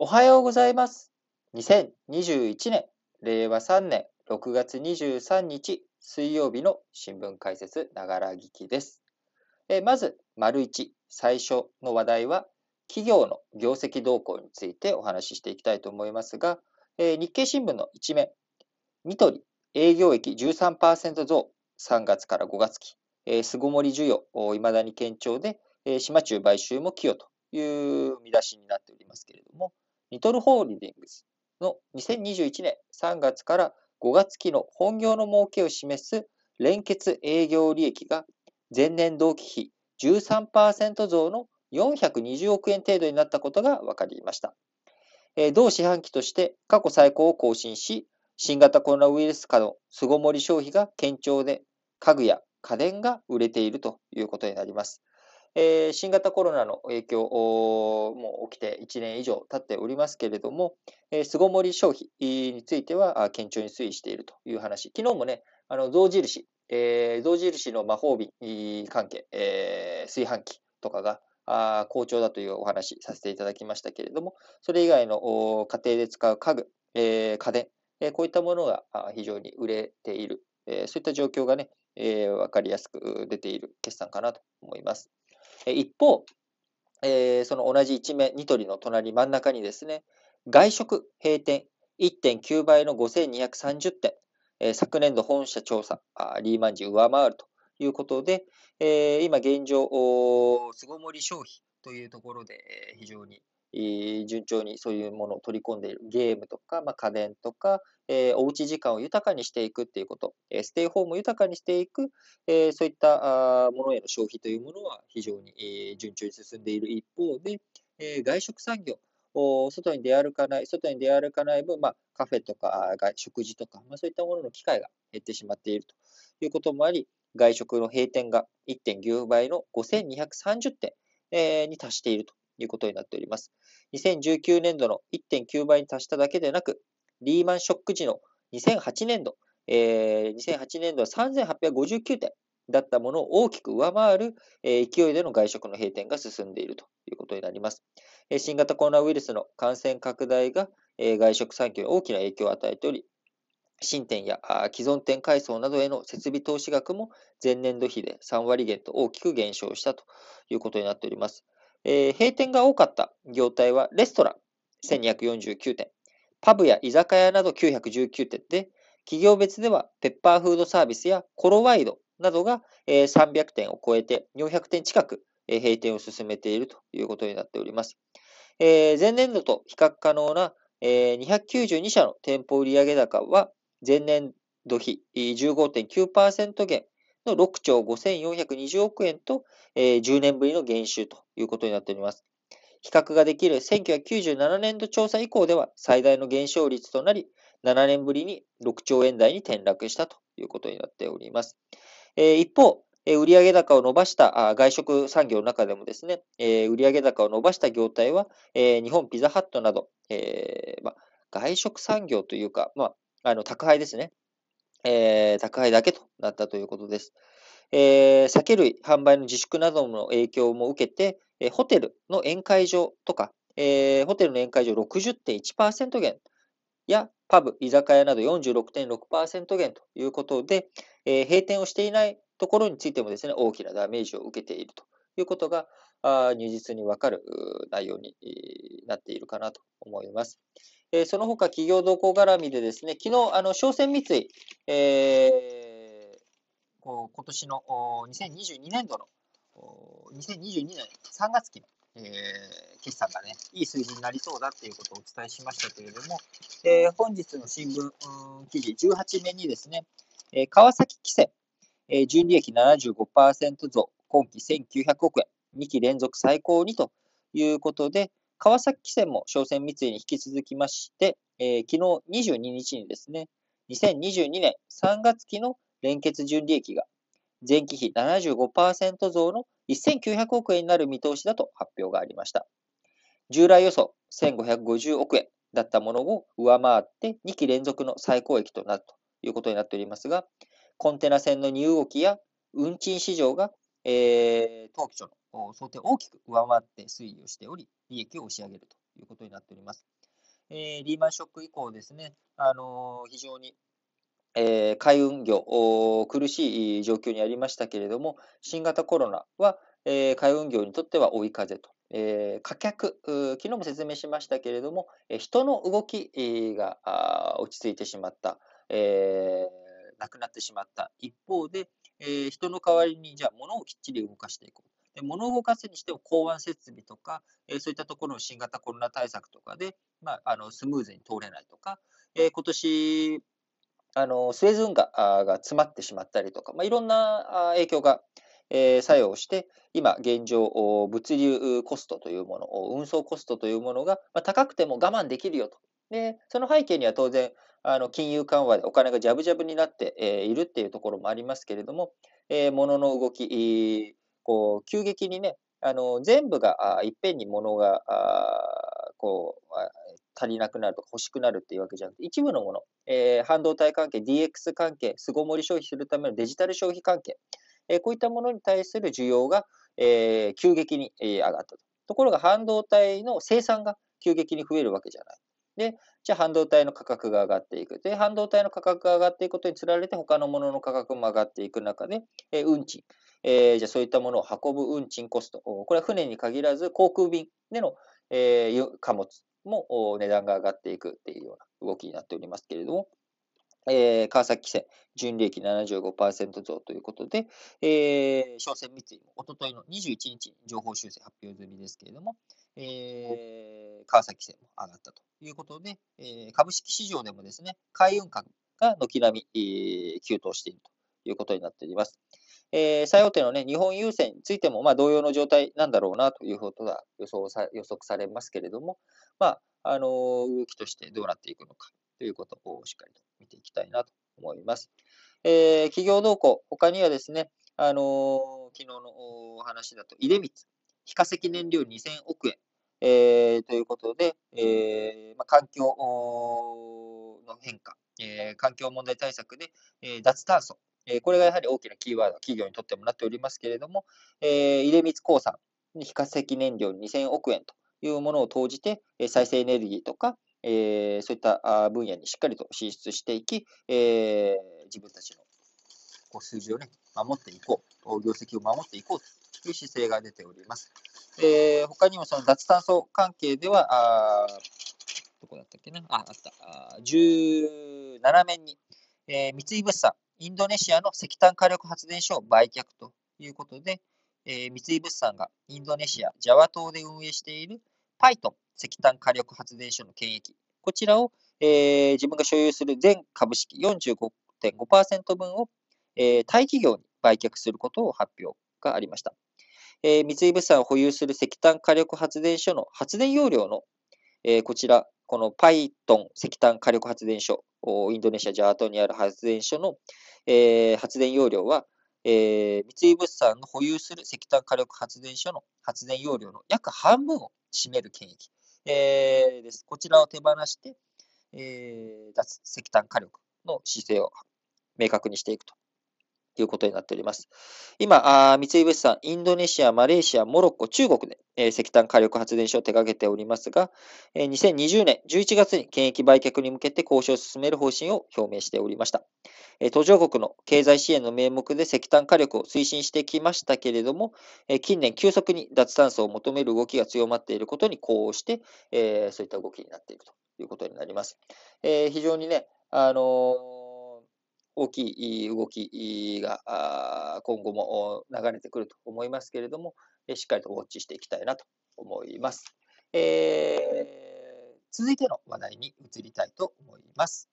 おはようございます。2021年、令和3年6月23日水曜日の新聞解説ながら聞きです。えまず、丸1、最初の話題は、企業の業績動向についてお話ししていきたいと思いますが、え日経新聞の一面、ニトリ営業益13%増、3月から5月期、え巣ごもり需要、いまだに堅調で、え島中買収も寄与という見出しになっておりますけれども、ニトルホールディングスの2021年3月から5月期の本業の儲けを示す連結営業利益が前年同期比13%増の420億円程度になったことが分かりました。え同四半期として過去最高を更新し、新型コロナウイルス下の巣ごもり消費が堅調で、家具や家電が売れているということになります。えー新型コロナの影響も起きて1年以上経っておりますけれども、えー巣ごもり消費については堅調に推移しているという話。昨日もね、あの象印、えー象印の魔法瓶関係、えー炊飯器とかがあ好調だというお話させていただきましたけれども、それ以外の家庭で使う家具、えー家電、えーこういったものが非常に売れている、えーそういった状況がね、えーわかりやすく出ている決算かなと思います。一方、えーその同じ一面、ニトリの隣真ん中にですね、外食閉店1.9倍の5230店、えー昨年度本社調査、あリーマン時上回るということで、えー今現状、巣ごもり消費というところで、え非常に順調にそういうものを取り込んでいるゲームとか、まあ、家電とか、えーおうち時間を豊かにしていくっていうこと、えーステイホームを豊かにしていく、えーそういったあものへの消費というものは非常に、えー順調に進んでいる一方で、えー外食産業、お外に出歩かない、外に出歩かない分、まあ、カフェとか食事とか、まあ、そういったものの機会が減ってしまっているということもあり、外食の閉店が1.9倍の5230店、えーに達しているということになっております。2019年度の1.9倍に達しただけでなく、リーマンショック時の2008年度、えー2008年度は3859点だったものを大きく上回る、えー勢いでの外食の閉店が進んでいるということになります。えー新型コロナウイルスの感染拡大が、えー外食産業に大きな影響を与えており、新店や既存店改装などへの設備投資額も前年度比で3割減と大きく減少したということになっております。えー閉店が多かった業態はレストラン1249店、パブや居酒屋など919店で、企業別ではペッパーフードサービスやコロワイドなどがえー300店を超えて400店近くえー閉店を進めているということになっております。えー前年度と比較可能なえー292社の店舗売上高は前年度比15.9%減の6兆5420億円と、えー10年ぶりの減収ということになっております。比較ができる1997年度調査以降では最大の減少率となり、7年ぶりに6兆円台に転落したということになっております。えー一方、えー売上高を伸ばしたあ外食産業の中でもですね、えー売上高を伸ばした業態は、えー日本ピザハットなど、えーま、外食産業というか、まあ、あの宅配ですね、えー宅配だけとなったということです。えー酒類販売の自粛などの影響も受けて、えーホテルの宴会場とか、えーホテルの宴会場60.1%減やパブ、居酒屋など46.6%減ということで、えー閉店をしていないところについてもですね、大きなダメージを受けているということが、あー如実にわかる内容になっているかなと思います。えーその他、企業動向絡みでですね、昨日、あの、商船三井、えーこう今年のお2022年度のお2022年3月期の、えー決算がね、いい数字になりそうだっていうことをお伝えしましたけれども、えー本日の新聞記事18面にですね、えー川崎汽船、えー純利益75%増、今期1900億円、2期連続最高にということで、川崎汽船も商船三井に引き続きまして、えー昨日22日にですね、2022年3月期の連結純利益が前期比75%増の1900億円になる見通しだと発表がありました。従来予想1550億円だったものを上回って2期連続の最高益となるということになっておりますが、コンテナ船の荷動きや運賃市場が、えー当期初の想定を大きく上回って推移をしており、利益を押し上げるということことになっております。えー、リーマンショック以降ですね、あの非常にえー、海運業、苦しい状況にありましたけれども、新型コロナは、えー、海運業にとっては追い風と。えー、貨客、昨日も説明しましたけれども、え、人の動きが落ち着いてしまった、えー、なくなってしまった一方で、え、人の代わりにじゃあ物をきっちり動かしていこう。で物を動かすにしても港湾設備とか、え、そういったところの新型コロナ対策とかで、まあ、あのスムーズに通れないとか、えー、今年あのスエズ運河が詰まってしまったりとか、まあ、いろんな影響が、え、作用して、今現状、物流コストというもの、運送コストというものが、ま、高くても我慢できるよと。で、その背景には当然、あの金融緩和でお金がジャブジャブになって、え、いるっていうところもありますけれども、えー、物の動き、こう急激にね、あの全部があいっぺんに物があこう足りなくなるとか欲しくなるっていうわけじゃなくて、一部のもの、えー、半導体関係、DX 関係、巣ごもり消費するためのデジタル消費関係、えー、こういったものに対する需要が、えー、急激に、えー、上がったと。ところが半導体の生産が急激に増えるわけじゃない。で、じゃあ半導体の価格が上がっていく。で、半導体の価格が上がっていくことにつられて、他のものの価格も上がっていく中で、えー、運賃、えー、じゃそういったものを運ぶ運賃コスト、これは船に限らず航空便での、えー、貨物も値段が上がっていくっていうような動きになっておりますけれども、えー、川崎汽船、純利益75%増ということで、えー、商船三井もおとといの21日に情報修正発表済みですけれども、えー、川崎汽船も上がったということで、えー、株式市場でもですね、海運株が軒並み、えー、急騰しているということになっております。えー、最大手のね、日本郵船についても、まあ、同様の状態なんだろうなということが予想さ予測されますけれども、まあ、あの動きとしてどうなっていくのかということをしっかりと見ていきたいなと思います。えー、企業動向、他にはですね、あのー、昨日のお話だと、出光、非化石燃料2000億円、えー、ということで、えーまあ、環境の変化、えー、環境問題対策で、えー、脱炭素、えこれがやはり大きなキーワード、企業にとってもなっておりますけれども、え出光興産に非化石燃料2000億円というものを投じて、再生エネルギーとか、えそういった分野にしっかりと進出していき、え自分たちのこう数字をね、守っていこう、業績を守っていこうという姿勢が出ております。えー、他にもその脱炭素関係では、あどこだったっけな？あ、あった。あ17面に、えー、三井物産、インドネシアの石炭火力発電所を売却ということで、えー、三井物産がインドネシア、ジャワ島で運営しているパイトン石炭火力発電所の権益、こちらを、えー、自分が所有する全株式45.5%分を、えー、タイ企業に売却することを発表がありました。えー、三井物産を保有する石炭火力発電所の発電容量の、えー、こちら、このパイトン石炭火力発電所、インドネシア・ジャートにある発電所の、えー、発電容量は、えー、三井物産の保有する石炭火力発電所の発電容量の約半分を占める権益、えー、です。こちらを手放して、え、脱石炭火力の姿勢を明確にしていくということになっております。今、あ三井物産、インドネシア、マレーシア、モロッコ、中国で、えー、石炭火力発電所を手掛けておりますが、えー、2020年11月に権益売却に向けて交渉を進める方針を表明しておりました。え、途上国の経済支援の名目で石炭火力を推進してきましたけれども、え、近年急速に脱炭素を求める動きが強まっていることに呼応して、えー、そういった動きになっていくということになります。えー、非常にね、あのー大きい動きが今後も流れてくると思いますけれども、しっかりとウォッチしていきたいなと思います。えー、続いての話題に移りたいと思います。